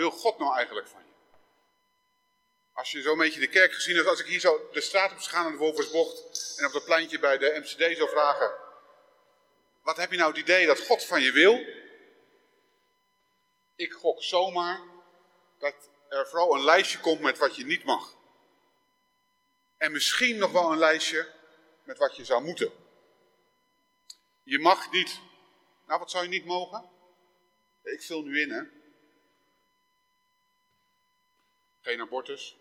wil God nou eigenlijk van je? Als je zo'n beetje de kerk gezien hebt, als ik hier zo de straat op zou gaan aan de Wolversbocht en op dat pleintje bij de MCD zou vragen, wat heb je nou het idee dat God van je wil? Ik gok zomaar dat er vooral een lijstje komt met wat je niet mag. En misschien nog wel een lijstje met wat je zou moeten. Je mag niet. Nou, wat zou je niet mogen? Ik vul nu in, hè. Geen abortus.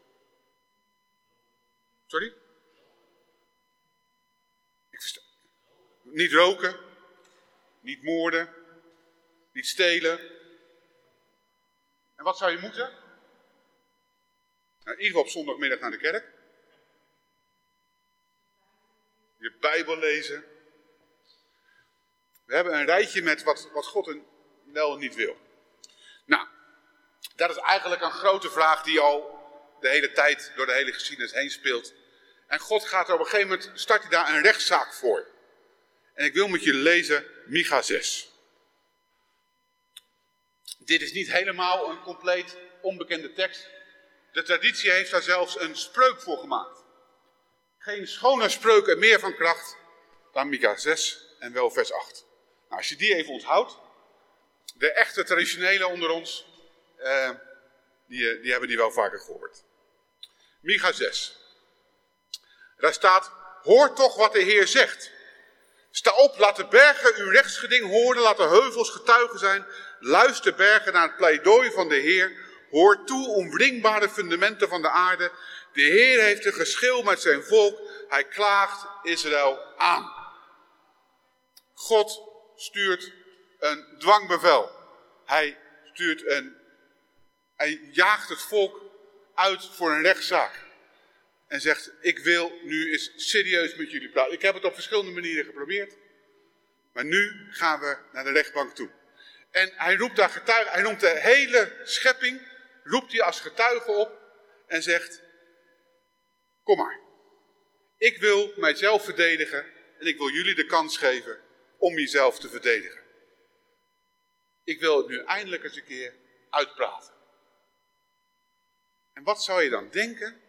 Sorry? Ik versta... Niet roken. Niet moorden. Niet stelen. En wat zou je moeten? Nou, in ieder geval op zondagmiddag naar de kerk. Je Bijbel lezen. We hebben een rijtje met wat, wat God wel niet wil. Nou, dat is eigenlijk een grote vraag die al de hele tijd door de hele geschiedenis heen speelt. En God gaat er op een gegeven moment, start hij daar een rechtszaak voor. En ik wil met je lezen Micha 6. Dit is niet helemaal een compleet onbekende tekst. De traditie heeft daar zelfs een spreuk voor gemaakt. Geen schone spreuk en meer van kracht dan Micha 6 en wel vers 8. Nou, als je die even onthoudt, de echte traditionele onder ons, eh, die, eh, die hebben die wel vaker gehoord. Micha 6. Daar staat, hoor toch wat de Heer zegt. Sta op, laat de bergen uw rechtsgeding horen, laat de heuvels getuigen zijn. Luister bergen naar het pleidooi van de Heer. Hoor toe, omringbare fundamenten van de aarde. De Heer heeft een geschil met zijn volk. Hij klaagt Israël aan. God stuurt een dwangbevel. Hij stuurt een, hij jaagt het volk uit voor een rechtszaak. En zegt, ik wil nu eens serieus met jullie praten. Ik heb het op verschillende manieren geprobeerd. Maar nu gaan we naar de rechtbank toe. En hij roept daar getuigen, hij noemt de hele schepping, roept hij als getuige op en zegt, kom maar. Ik wil mijzelf verdedigen en ik wil jullie de kans geven om jezelf te verdedigen. Ik wil het nu eindelijk eens een keer uitpraten. En wat zou je dan denken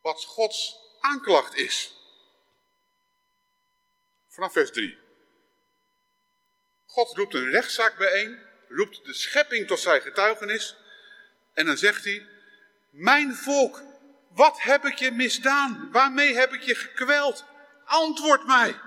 wat Gods aanklacht is? Vanaf vers 3. God roept een rechtszaak bijeen, roept de schepping tot zijn getuigenis en dan zegt hij, mijn volk, wat heb ik je misdaan? Waarmee heb ik je gekweld? Antwoord mij.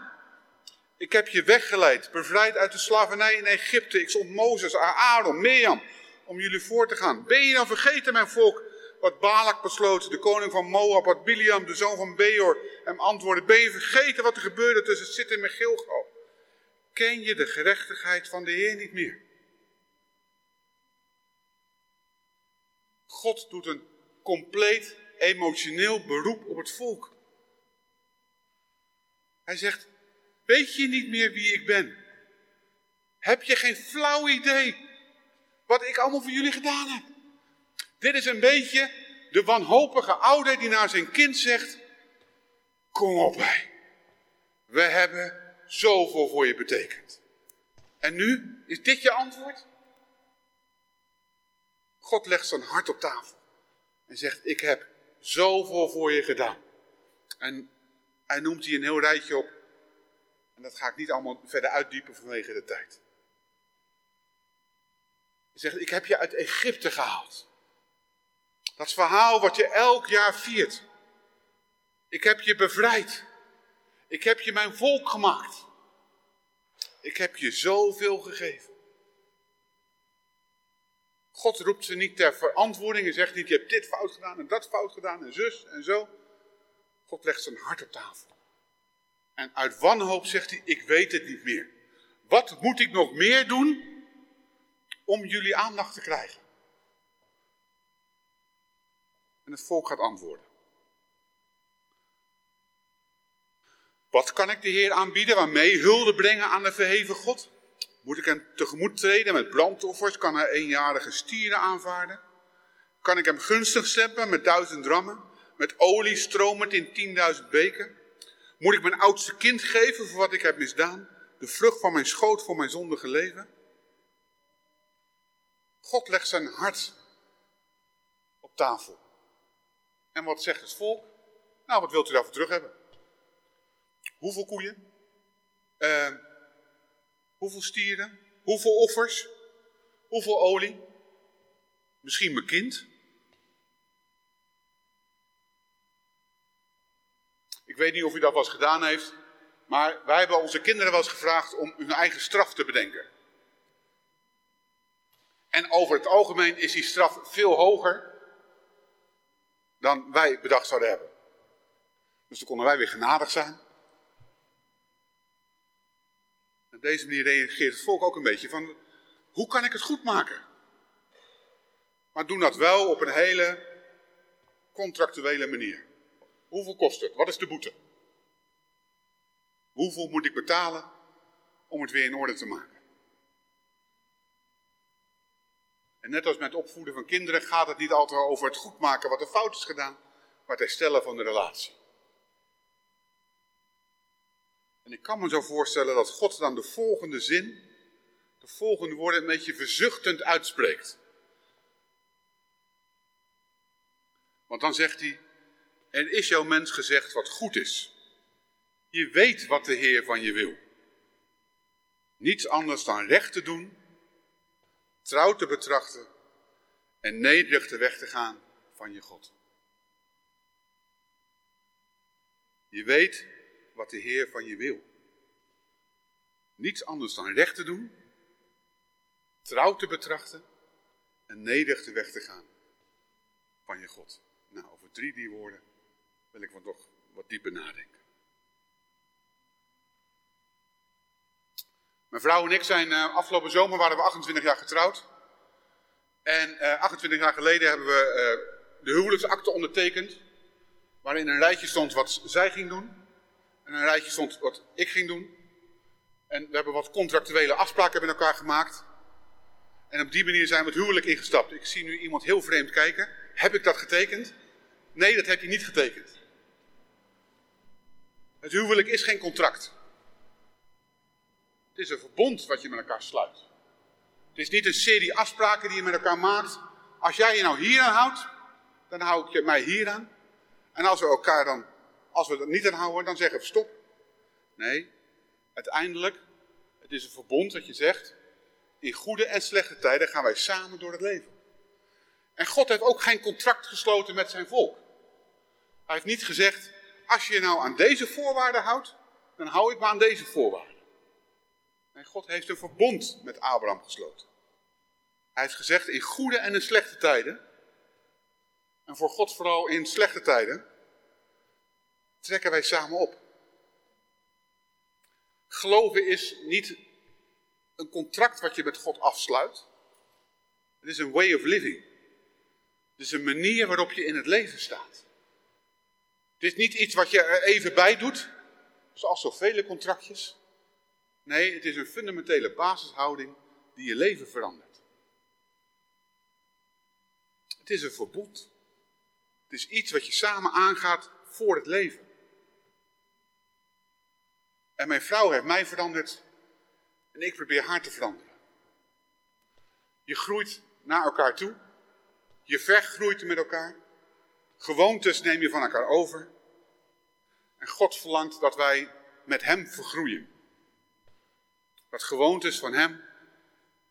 Ik heb je weggeleid, bevrijd uit de slavernij in Egypte. Ik zond Mozes, Aaron, Mirjam om jullie voor te gaan. Ben je dan vergeten, mijn volk, wat Balak besloot, de koning van Moab, wat Biliam, de zoon van Beor, hem antwoordde. Ben je vergeten wat er gebeurde tussen Zitten en Gilgal? Ken je de gerechtigheid van de Heer niet meer? God doet een compleet emotioneel beroep op het volk. Hij zegt, weet je niet meer wie ik ben? Heb je geen flauw idee wat ik allemaal voor jullie gedaan heb? Dit is een beetje de wanhopige ouder die naar zijn kind zegt, kom op wij. We hebben zoveel voor je betekend. En nu, is dit je antwoord? God legt zijn hart op tafel en zegt, ik heb zoveel voor je gedaan. En hij noemt hier een heel rijtje op. En dat ga ik niet allemaal verder uitdiepen vanwege de tijd. Hij zegt, ik heb je uit Egypte gehaald. Dat verhaal wat je elk jaar viert. Ik heb je bevrijd. Ik heb je mijn volk gemaakt. Ik heb je zoveel gegeven. God roept ze niet ter verantwoording en zegt niet, je hebt dit fout gedaan en dat fout gedaan en zus en zo. God legt zijn hart op tafel. En uit wanhoop zegt hij, ik weet het niet meer. Wat moet ik nog meer doen om jullie aandacht te krijgen? En het volk gaat antwoorden. Wat kan ik de Heer aanbieden? Waarmee hulde brengen aan de verheven God? Moet ik hem tegemoet treden met brandoffers? Kan hij eenjarige stieren aanvaarden? Kan ik hem gunstig stemmen met duizend rammen? Met olie stromend in tienduizend beken? Moet ik mijn oudste kind geven voor wat ik heb misdaan? De vrucht van mijn schoot voor mijn zondige leven? God legt zijn hart tafel. En wat zegt het volk? Nou, wat wilt u daarvoor terug hebben? Hoeveel koeien? Uh, hoeveel stieren? Hoeveel offers? Hoeveel olie? Misschien mijn kind? Ik weet niet of u dat wel eens gedaan heeft, maar wij hebben onze kinderen wel eens gevraagd om hun eigen straf te bedenken. En over het algemeen is die straf veel hoger dan wij bedacht zouden hebben. Dus dan konden wij weer genadig zijn. Op deze manier reageert het volk ook een beetje van, hoe kan ik het goed maken? Maar doen dat wel op een hele contractuele manier. Hoeveel kost het? Wat is de boete? Hoeveel moet ik betalen om het weer in orde te maken? En net als met het opvoeden van kinderen gaat het niet altijd over het goedmaken wat er fout is gedaan, maar het herstellen van de relatie. En ik kan me zo voorstellen dat God dan de volgende zin, de volgende woorden een beetje verzuchtend uitspreekt. Want dan zegt hij, er is jouw mens gezegd wat goed is. Je weet wat de Heer van je wil. Niets anders dan recht te doen, trouw te betrachten en nederig de weg te gaan van je God. Je weet wat de Heer van je wil. Niets anders dan recht te doen, trouw te betrachten en nederig de weg te gaan van je God. Nou, over drie die woorden wil ik wat nog wat dieper nadenken. Mijn vrouw en ik zijn uh, afgelopen zomer waren we 28 jaar getrouwd. En uh, eh, 28 jaar geleden hebben we uh, de huwelijksakte ondertekend. Waarin een rijtje stond wat zij ging doen. En een rijtje stond wat ik ging doen. En we hebben wat contractuele afspraken met elkaar gemaakt. En op die manier zijn we het huwelijk ingestapt. Ik zie nu iemand heel vreemd kijken. Heb ik dat getekend? Nee, dat heb je niet getekend. Het huwelijk is geen contract. Het is een verbond wat je met elkaar sluit. Het is niet een serie afspraken die je met elkaar maakt. Als jij je nou hier aan houdt, dan hou ik je mij hier aan. En als we elkaar dan, als we er niet aan houden, dan zeggen we stop. Nee, uiteindelijk, het is een verbond dat je zegt, in goede en slechte tijden gaan wij samen door het leven. En God heeft ook geen contract gesloten met zijn volk. Hij heeft niet gezegd, als je je nou aan deze voorwaarden houdt, dan hou ik me aan deze voorwaarden. Nee, God heeft een verbond met Abraham gesloten. Hij heeft gezegd in goede en in slechte tijden, en voor God vooral in slechte tijden, trekken wij samen op. Geloven is niet een contract wat je met God afsluit. Het is een way of living. Het is een manier waarop je in het leven staat. Het is niet iets wat je er even bij doet, zoals zoveel contractjes. Nee, het is een fundamentele basishouding die je leven verandert. Het is een verbod. Het is iets wat je samen aangaat voor het leven. En mijn vrouw heeft mij veranderd en ik probeer haar te veranderen. Je groeit naar elkaar toe. Je vergroeit met elkaar. Gewoontes neem je van elkaar over. En God verlangt dat wij met Hem vergroeien. Dat gewoontes van Hem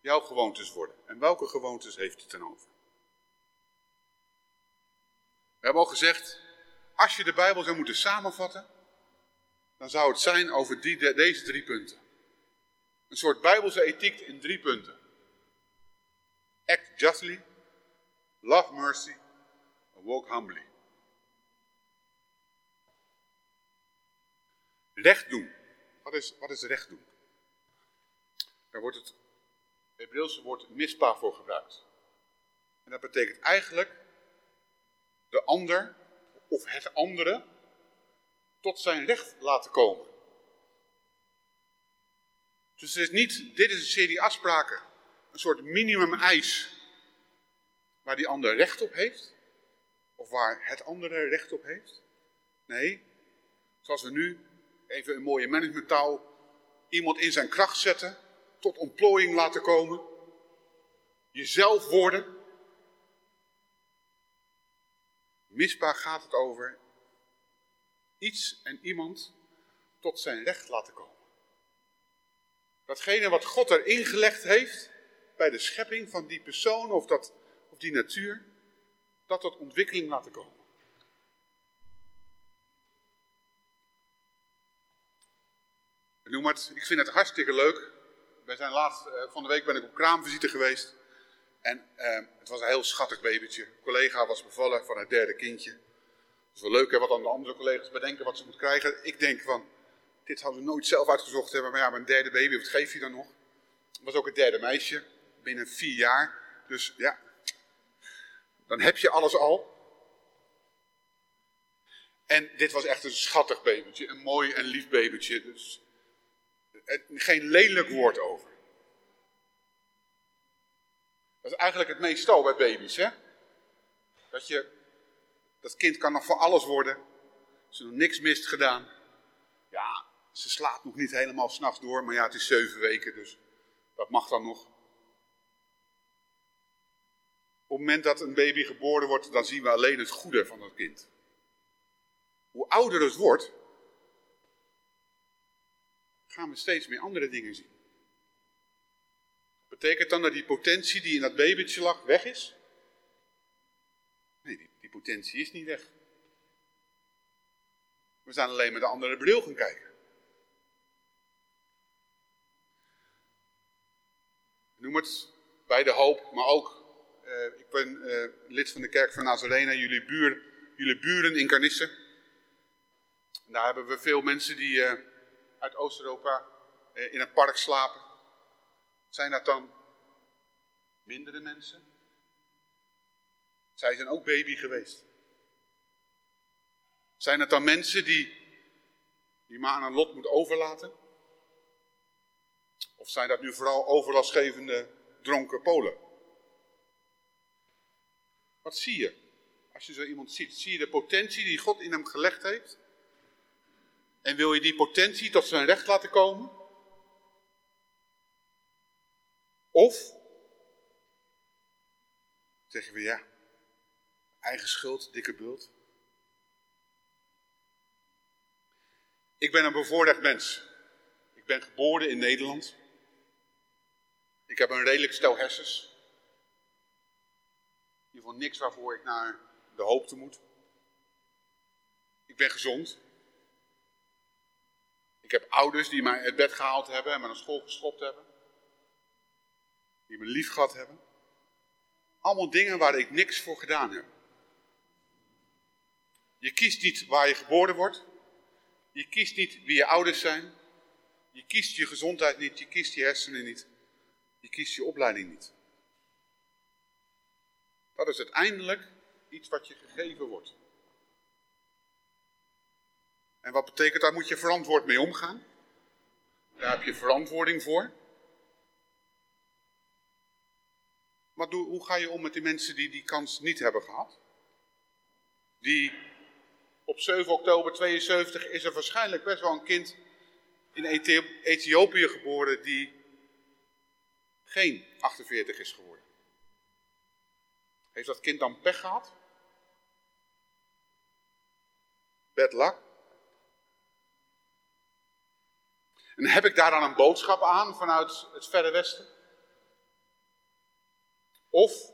jouw gewoontes worden. En welke gewoontes heeft het dan over? We hebben al gezegd, als je de Bijbel zou moeten samenvatten, dan zou het zijn over die, deze drie punten. Een soort Bijbelse ethiek in drie punten. Act justly, love mercy, walk humbly. Recht doen. Wat is, wat is recht doen? Daar wordt het Hebreeuwse woord mispa voor gebruikt. En dat betekent eigenlijk de ander of het andere tot zijn recht laten komen. Dus het is niet, dit is een serie afspraken, een soort minimum eis waar die ander recht op heeft, of waar het andere recht op heeft. Nee, zoals we nu even een mooie managementtaal iemand in zijn kracht zetten, tot ontplooiing laten komen, jezelf worden. Misbaar gaat het over iets en iemand tot zijn recht laten komen. Datgene wat God erin gelegd heeft bij de schepping van die persoon of, dat, of die natuur, dat tot ontwikkeling laten komen. Noem het, ik vind het hartstikke leuk. Wij zijn laatst, uh, van de week ben ik op kraamvisite geweest. En uh, het was een heel schattig babytje. Een collega was bevallen van het derde kindje. Het is wel leuk hè, wat dan de andere collega's bedenken wat ze moet krijgen. Ik denk van, dit hadden we nooit zelf uitgezocht hebben. Maar ja, mijn derde baby, wat geef je dan nog? Het was ook het derde meisje, binnen vier jaar. Dus ja, dan heb je alles al. En dit was echt een schattig babytje, een mooi en lief babytje. Dus geen lelijk woord over. Dat is eigenlijk het meestal bij baby's, hè? Dat je, dat kind kan nog voor alles worden. Ze nog niks mist gedaan. Ja, ze slaat nog niet helemaal s'nachts door, maar ja, het is zeven weken, dus dat mag dan nog. Op het moment dat een baby geboren wordt, dan zien we alleen het goede van dat kind. Hoe ouder het wordt, gaan we steeds meer andere dingen zien. Betekent dan dat die potentie die in dat babytje lag weg is? Nee, die, die potentie is niet weg. We zijn alleen met een andere bril gaan kijken. Noem het bij de hoop, maar ook, uh, ik ben uh, lid van de kerk van Nazarena, jullie, buur, jullie buren in Carnissen. Daar hebben we veel mensen die uh, uit Oost-Europa in een park slapen. Zijn dat dan mindere mensen? Zij zijn ook baby geweest. Zijn het dan mensen die, die maar aan een lot moet overlaten? Of zijn dat nu vooral overlastgevende dronken Polen? Wat zie je als je zo iemand ziet? Zie je de potentie die God in hem gelegd heeft? En wil je die potentie tot zijn recht laten komen? Of zeggen we ja, eigen schuld, dikke bult. Ik ben een bevoorrecht mens. Ik ben geboren in Nederland. Ik heb een redelijk stel hersens. In ieder geval niks waarvoor ik naar de hoogte moet. Ik ben gezond. Ik heb ouders die mij uit bed gehaald hebben en me naar school geschopt hebben. Die me lief gehad hebben. Allemaal dingen waar ik niks voor gedaan heb. Je kiest niet waar je geboren wordt. Je kiest niet wie je ouders zijn. Je kiest je gezondheid niet. Je kiest je hersenen niet. Je kiest je opleiding niet. Dat is uiteindelijk iets wat je gegeven wordt. En wat betekent, daar moet je verantwoord mee omgaan. Daar heb je verantwoording voor. Maar hoe ga je om met die mensen die die kans niet hebben gehad? Die op 7 oktober 72 is er waarschijnlijk best wel een kind in Ethiopië geboren die geen 48 is geworden. Heeft dat kind dan pech gehad? Bad luck? En heb ik daar dan een boodschap aan vanuit het Verre Westen? Of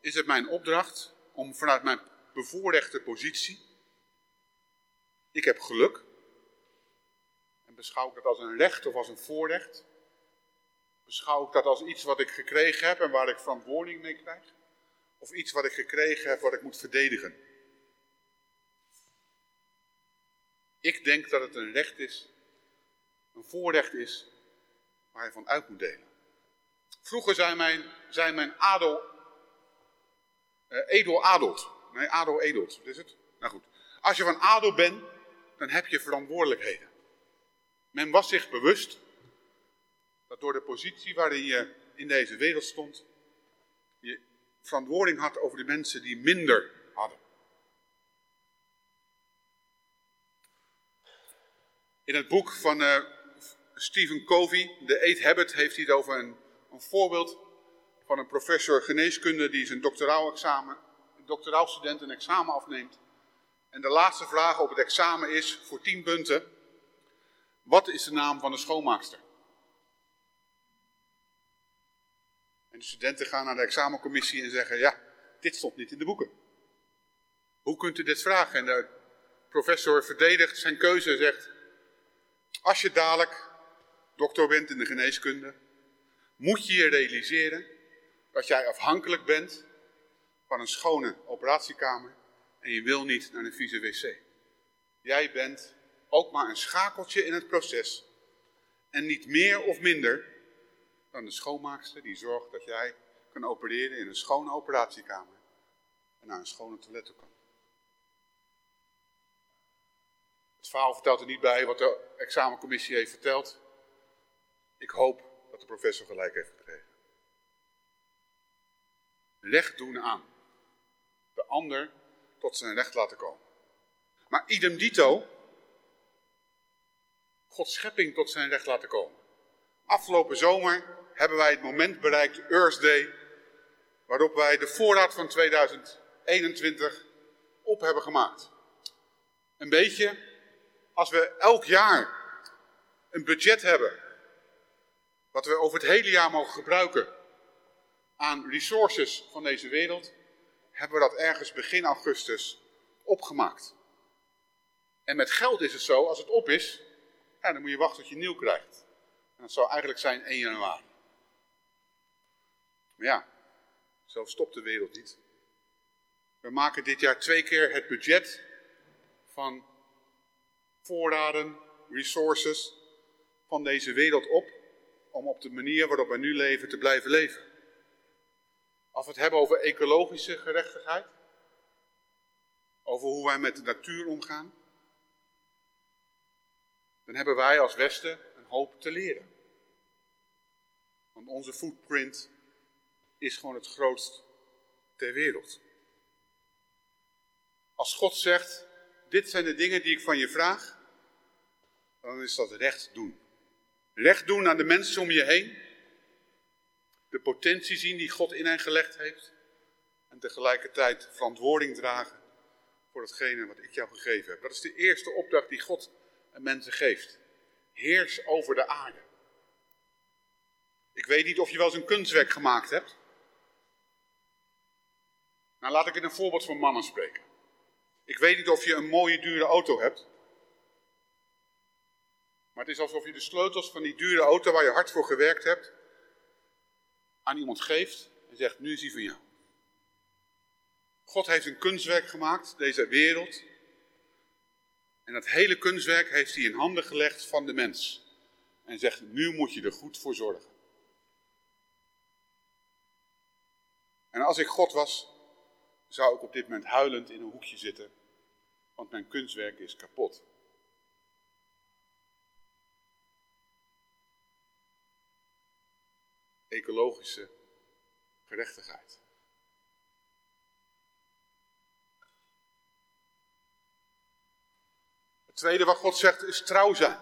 is het mijn opdracht om vanuit mijn bevoorrechte positie, ik heb geluk, en beschouw ik dat als een recht of als een voorrecht, beschouw ik dat als iets wat ik gekregen heb en waar ik verantwoording mee krijg, of iets wat ik gekregen heb wat ik moet verdedigen. Ik denk dat het een recht is, een voorrecht is, waar je van uit moet delen. Vroeger zei mijn, zei mijn adel, uh, edel adelt. Nee, adel edelt, wat is het? Nou goed. Als je van adel bent, dan heb je verantwoordelijkheden. Men was zich bewust dat door de positie waarin je in deze wereld stond, je verantwoording had over de mensen die minder hadden. In het boek van uh, Stephen Covey, The Eight Habit, heeft hij het over een een voorbeeld van een professor geneeskunde die zijn doctoraal examen doctoraalstudent een examen afneemt. En de laatste vraag op het examen is, voor 10 punten, wat is de naam van de schoonmaakster? En de studenten gaan naar de examencommissie en zeggen, ja, dit stond niet in de boeken. Hoe kunt u dit vragen? En de professor verdedigt zijn keuze en zegt, als je dadelijk dokter bent in de geneeskunde, moet je je realiseren dat jij afhankelijk bent van een schone operatiekamer en je wil niet naar een vieze wc. Jij bent ook maar een schakeltje in het proces en niet meer of minder dan de schoonmaakster die zorgt dat jij kan opereren in een schone operatiekamer en naar een schone toilet toe kan. Het verhaal vertelt er niet bij wat de examencommissie heeft verteld. Ik hoop dat de professor gelijk heeft gekregen. Recht doen aan. De ander tot zijn recht laten komen. Maar idem dito, Gods schepping tot zijn recht laten komen. Afgelopen zomer hebben wij het moment bereikt, Earth Day, waarop wij de voorraad van 2021 op hebben gemaakt. Een beetje als we elk jaar een budget hebben, wat we over het hele jaar mogen gebruiken aan resources van deze wereld, hebben we dat ergens begin augustus opgemaakt. En met geld is het zo, als het op is, dan moet je wachten tot je nieuw krijgt. En dat zou eigenlijk zijn 1 januari. Maar ja, zo stopt de wereld niet. We maken dit jaar twee keer het budget van voorraden, resources van deze wereld op, om op de manier waarop we nu leven te blijven leven. Als we het hebben over ecologische gerechtigheid, over hoe wij met de natuur omgaan, dan hebben wij als Westen een hoop te leren. Want onze footprint is gewoon het grootst ter wereld. Als God zegt, dit zijn de dingen die ik van je vraag, dan is dat recht doen. Recht doen aan de mensen om je heen. De potentie zien die God in hen gelegd heeft. En tegelijkertijd verantwoording dragen voor hetgene wat ik jou gegeven heb. Dat is de eerste opdracht die God aan mensen geeft. Heers over de aarde. Ik weet niet of je wel eens een kunstwerk gemaakt hebt. Nou, laat ik in een voorbeeld van mannen spreken. Ik weet niet of je een mooie, dure auto hebt. Maar het is alsof je de sleutels van die dure auto waar je hard voor gewerkt hebt, aan iemand geeft en zegt, nu is hij van jou. God heeft een kunstwerk gemaakt, deze wereld. En dat hele kunstwerk heeft hij in handen gelegd van de mens. En zegt, nu moet je er goed voor zorgen. En als ik God was, zou ik op dit moment huilend in een hoekje zitten, want mijn kunstwerk is kapot. Ecologische gerechtigheid. Het tweede wat God zegt is trouw zijn.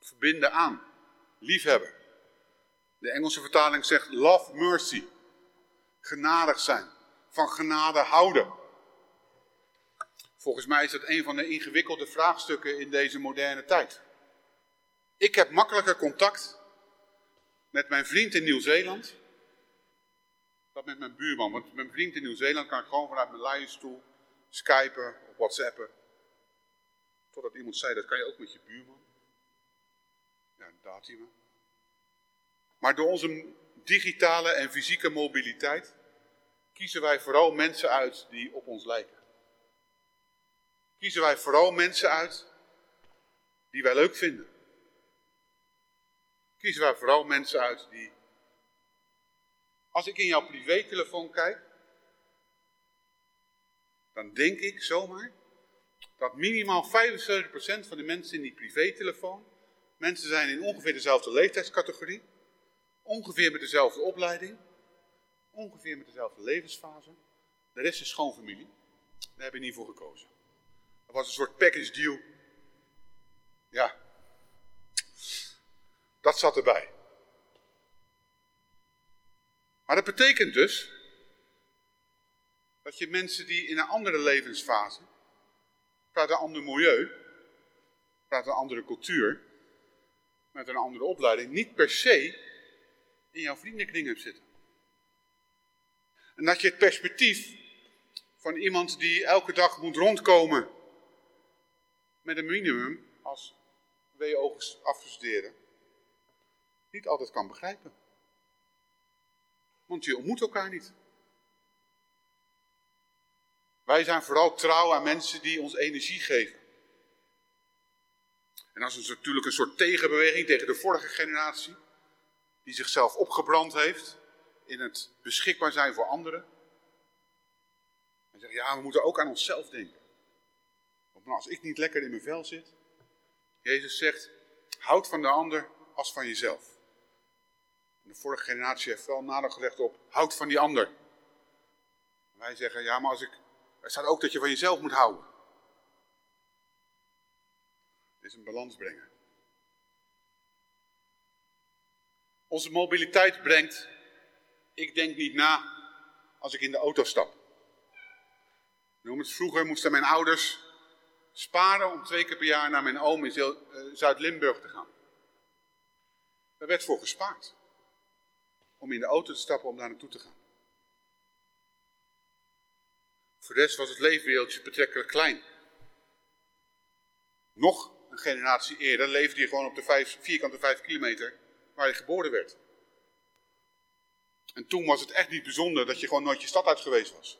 Verbinden aan. Liefhebben. De Engelse vertaling zegt love mercy. Genadig zijn van genade houden? Volgens mij is dat een van de ingewikkelde vraagstukken in deze moderne tijd. Ik heb makkelijker contact met mijn vriend in Nieuw-Zeeland dan met mijn buurman. Want mijn vriend in Nieuw-Zeeland kan ik gewoon vanuit mijn luie stoel skypen of whatsappen. Totdat iemand zei, dat kan je ook met je buurman. Ja, had hij. Maar door onze digitale en fysieke mobiliteit kiezen wij vooral mensen uit die op ons lijken. Kiezen wij vooral mensen uit die wij leuk vinden. Kiezen wij vooral mensen uit die. Als ik in jouw privételefoon kijk, dan denk ik zomaar dat minimaal 75% van de mensen in die privételefoon mensen zijn in ongeveer dezelfde leeftijdscategorie, ongeveer met dezelfde opleiding, ongeveer met dezelfde levensfase. De rest is schoonfamilie. Daar heb je niet voor gekozen. Dat was een soort package deal. Ja. Dat zat erbij. Maar dat betekent dus dat je mensen die in een andere levensfase, praat een ander milieu, praat een andere cultuur, met een andere opleiding, niet per se in jouw vriendenkring hebt zitten. En dat je het perspectief van iemand die elke dag moet rondkomen met een minimum als WO afgestudeerde, niet altijd kan begrijpen. Want je ontmoet elkaar niet. Wij zijn vooral trouw aan mensen die ons energie geven. En dat is natuurlijk een soort tegenbeweging tegen de vorige generatie, die zichzelf opgebrand heeft in het beschikbaar zijn voor anderen. En zeggen, ja, we moeten ook aan onszelf denken. Want als ik niet lekker in mijn vel zit, Jezus zegt, houd van de ander als van jezelf. De vorige generatie heeft wel nadruk gelegd op, houd van die ander. Wij zeggen, ja, maar als ik, er staat ook dat je van jezelf moet houden. Het is een balans brengen. Onze mobiliteit brengt, ik denk niet na als ik in de auto stap. Noem het vroeger moesten mijn ouders sparen om twee keer per jaar naar mijn oom in eh, Zuid-Limburg te gaan. Daar werd voor gespaard. Om in de auto te stappen om daar naartoe te gaan. Voor de rest was het leefwereldje betrekkelijk klein. Nog een generatie eerder leefde je gewoon op de vierkante vijf kilometer waar je geboren werd. En toen was het echt niet bijzonder dat je gewoon nooit je stad uit geweest was.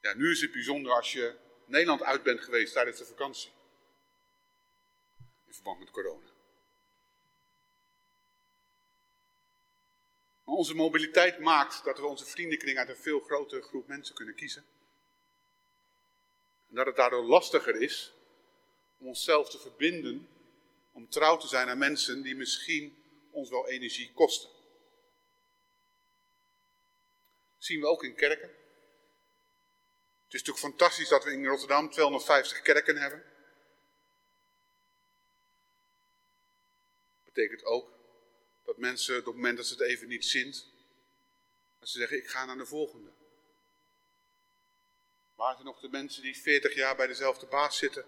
Ja, nu is het bijzonder als je Nederland uit bent geweest tijdens de vakantie. In verband met corona. Onze mobiliteit maakt dat we onze vriendenkring uit een veel grotere groep mensen kunnen kiezen. En dat het daardoor lastiger is om onszelf te verbinden, om trouw te zijn aan mensen die misschien ons wel energie kosten. Dat zien we ook in kerken. Het is natuurlijk fantastisch dat we in Rotterdam 250 kerken hebben. Dat betekent ook dat mensen op het moment dat ze het even niet zint, dat ze zeggen ik ga naar de volgende. Waar zijn nog de mensen die 40 jaar bij dezelfde baas zitten,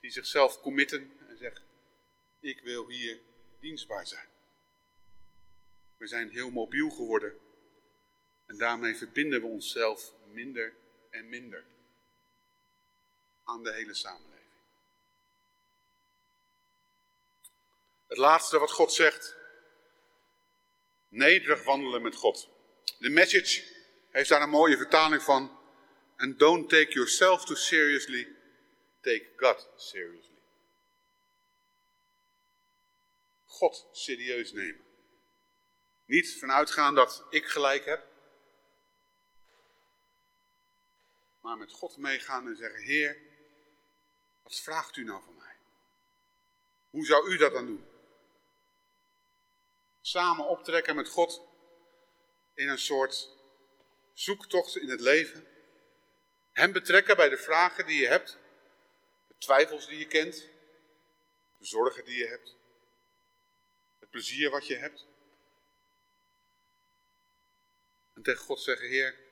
die zichzelf committen en zeggen ik wil hier dienstbaar zijn. We zijn heel mobiel geworden en daarmee verbinden we onszelf minder en minder aan de hele samenleving. Het laatste wat God zegt, nederig wandelen met God. De message heeft daar een mooie vertaling van. And don't take yourself too seriously, take God seriously. God serieus nemen. Niet vanuitgaan dat ik gelijk heb, maar met God meegaan en zeggen: Heer, wat vraagt u nou van mij? Hoe zou u dat dan doen? Samen optrekken met God in een soort zoektocht in het leven. Hem betrekken bij de vragen die je hebt, de twijfels die je kent, de zorgen die je hebt, het plezier wat je hebt. En tegen God zeggen: Heer,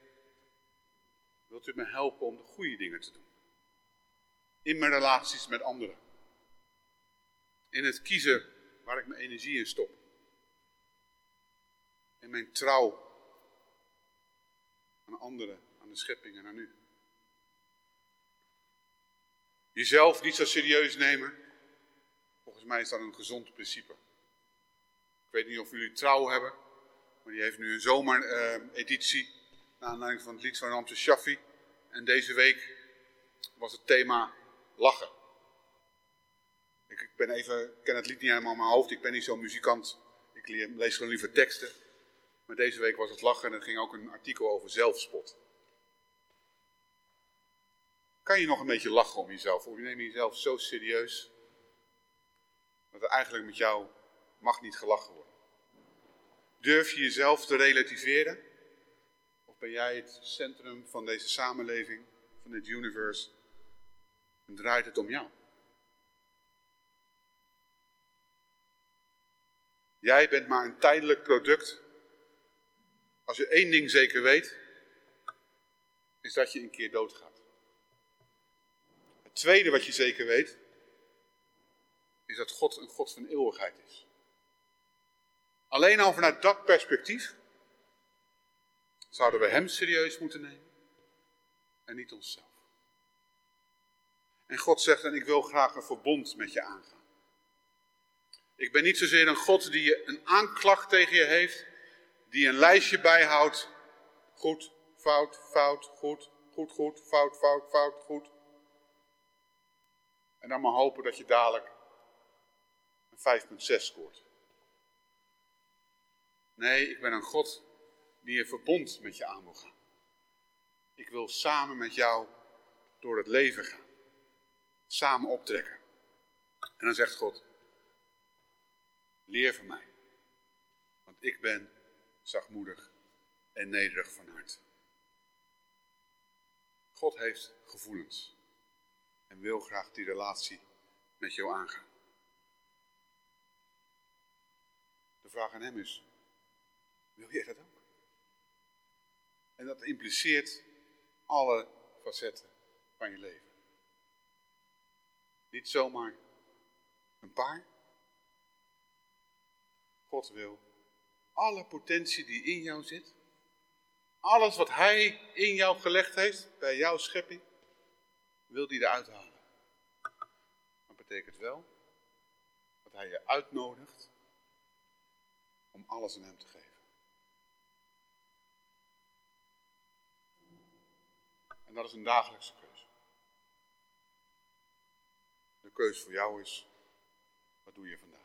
Wilt u me helpen om de goede dingen te doen? In mijn relaties met anderen. In het kiezen waar ik mijn energie in stop. In mijn trouw aan anderen, aan de schepping en aan u. Jezelf niet zo serieus nemen. Volgens mij is dat een gezond principe. Ik weet niet of jullie trouw hebben, maar die heeft nu een zomereditie naar aanleiding van het lied van Ramse Shaffi. En deze week was het thema lachen. Ik, ik ben even, ken het lied niet helemaal in mijn hoofd, ik ben niet zo'n muzikant. Ik lees gewoon liever teksten. Maar deze week was het lachen en er ging ook een artikel over zelfspot. Kan je nog een beetje lachen om jezelf? Of je neemt jezelf zo serieus dat er eigenlijk met jou mag niet gelachen worden? Durf je jezelf te relativeren? ben jij het centrum van deze samenleving, van dit universe, en draait het om jou. Jij bent maar een tijdelijk product Als je één ding zeker weet, is dat je een keer doodgaat. Het tweede wat je zeker weet, is dat God een God van eeuwigheid is. Alleen al vanuit dat perspectief zouden we Hem serieus moeten nemen en niet onszelf. En God zegt, en ik wil graag een verbond met je aangaan. Ik ben niet zozeer een God die een aanklacht tegen je heeft, die een lijstje bijhoudt. Goed, fout, fout, goed, goed, goed, fout, fout, fout, goed. En dan maar hopen dat je dadelijk een 5,6 scoort. Nee, ik ben een God die een verbond met je aan wil gaan. Ik wil samen met jou door het leven gaan. Samen optrekken. En dan zegt God, leer van mij. Want ik ben zachtmoedig en nederig van hart. God heeft gevoelens en wil graag die relatie met jou aangaan. De vraag aan hem is, wil jij dat ook? En dat impliceert alle facetten van je leven. Niet zomaar een paar. God wil alle potentie die in jou zit, alles wat Hij in jou gelegd heeft, bij jouw schepping, wil hij eruit halen. Dat betekent wel dat Hij je uitnodigt om alles aan Hem te geven. En dat is een dagelijkse keuze. De keuze voor jou is, wat doe je vandaag?